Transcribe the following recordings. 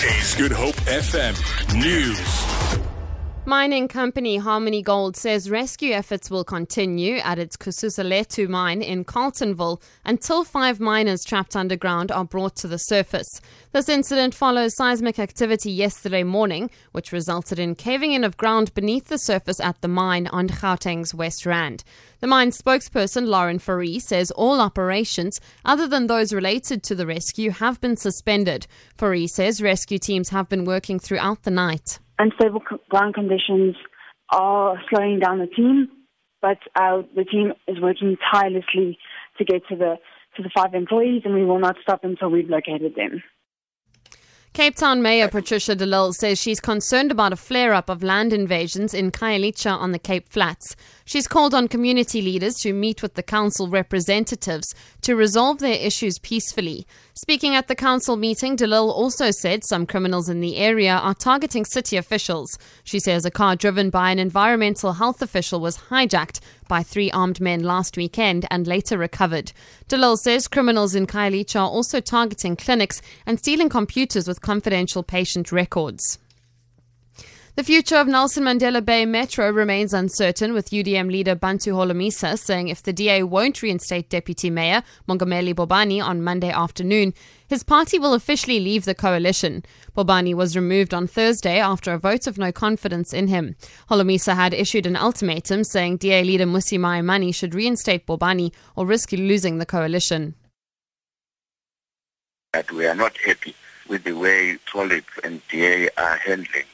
Good Hope FM News. Mining company Harmony Gold says rescue efforts will continue at its Kusasalethu mine in Carletonville until five miners trapped underground are brought to the surface. This incident follows seismic activity yesterday morning, which resulted in caving in of ground beneath the surface at the mine on Gauteng's West Rand. The mine spokesperson Lauren Fourie says all operations, other than those related to the rescue, have been suspended. Fourie says rescue teams have been working throughout the night unstable ground conditions are slowing down the team, but uh, the team is working tirelessly to get to the to the five employees, and we will not stop until we've located them. Cape Town Mayor Patricia de Lille says she's concerned about a flare up of land invasions in Khayelitsha on the Cape Flats. She's called on community leaders to meet with the council representatives to resolve their issues peacefully. Speaking at the council meeting, de Lille also said some criminals in the area are targeting city officials. She says a car driven by an environmental health official was hijacked by three armed men last weekend and later recovered. Lille says criminals in Khayelitsha are also targeting clinics and stealing computers with confidential patient records. The future of Nelson Mandela Bay Metro remains uncertain, with UDM leader Bantu Holomisa saying if the DA won't reinstate Deputy Mayor Mongameli Bobani on Monday afternoon, his party will officially leave the coalition. Bobani was removed on Thursday after a vote of no confidence in him. Holomisa had issued an ultimatum saying DA leader Mmusi Maimane should reinstate Bobani or risk losing the coalition. That we are not happy with the way Trollip and DA are handling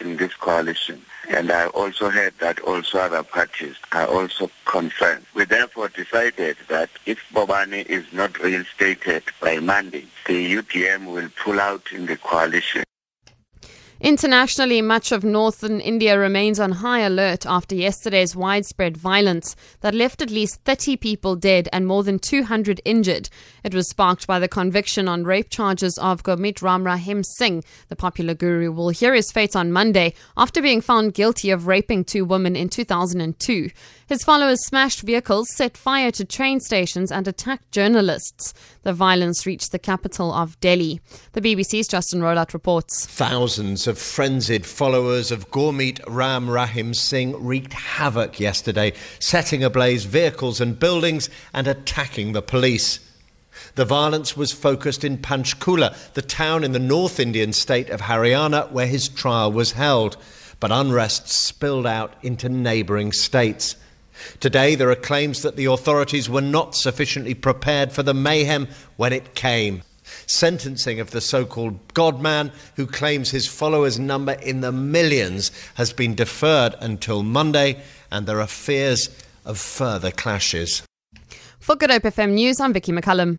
in this coalition. And I also heard that also other parties are also concerned. We therefore decided that if Bobani is not reinstated by Monday, the UDM will pull out in the coalition. Internationally, much of northern India remains on high alert after yesterday's widespread violence that left at least 30 people dead and more than 200 injured. It was sparked by the conviction on rape charges of Gurmeet Ram Rahim Singh. The popular guru will hear his fate on Monday after being found guilty of raping two women in 2002. His followers smashed vehicles, set fire to train stations, and attacked journalists. The violence reached the capital of Delhi. The BBC's Justin Rowlatt reports. Thousands of frenzied followers of Gurmeet Ram Rahim Singh wreaked havoc yesterday, setting ablaze vehicles and buildings and attacking the police. The violence was focused in Panchkula, the town in the North Indian state of Haryana where his trial was held. But unrest spilled out into neighbouring states. Today, there are claims that the authorities were not sufficiently prepared for the mayhem when it came. Sentencing of the so called Godman, who claims his followers number in the millions, has been deferred until Monday, and there are fears of further clashes. For Good Hope FM News, I'm Vicky McCullum.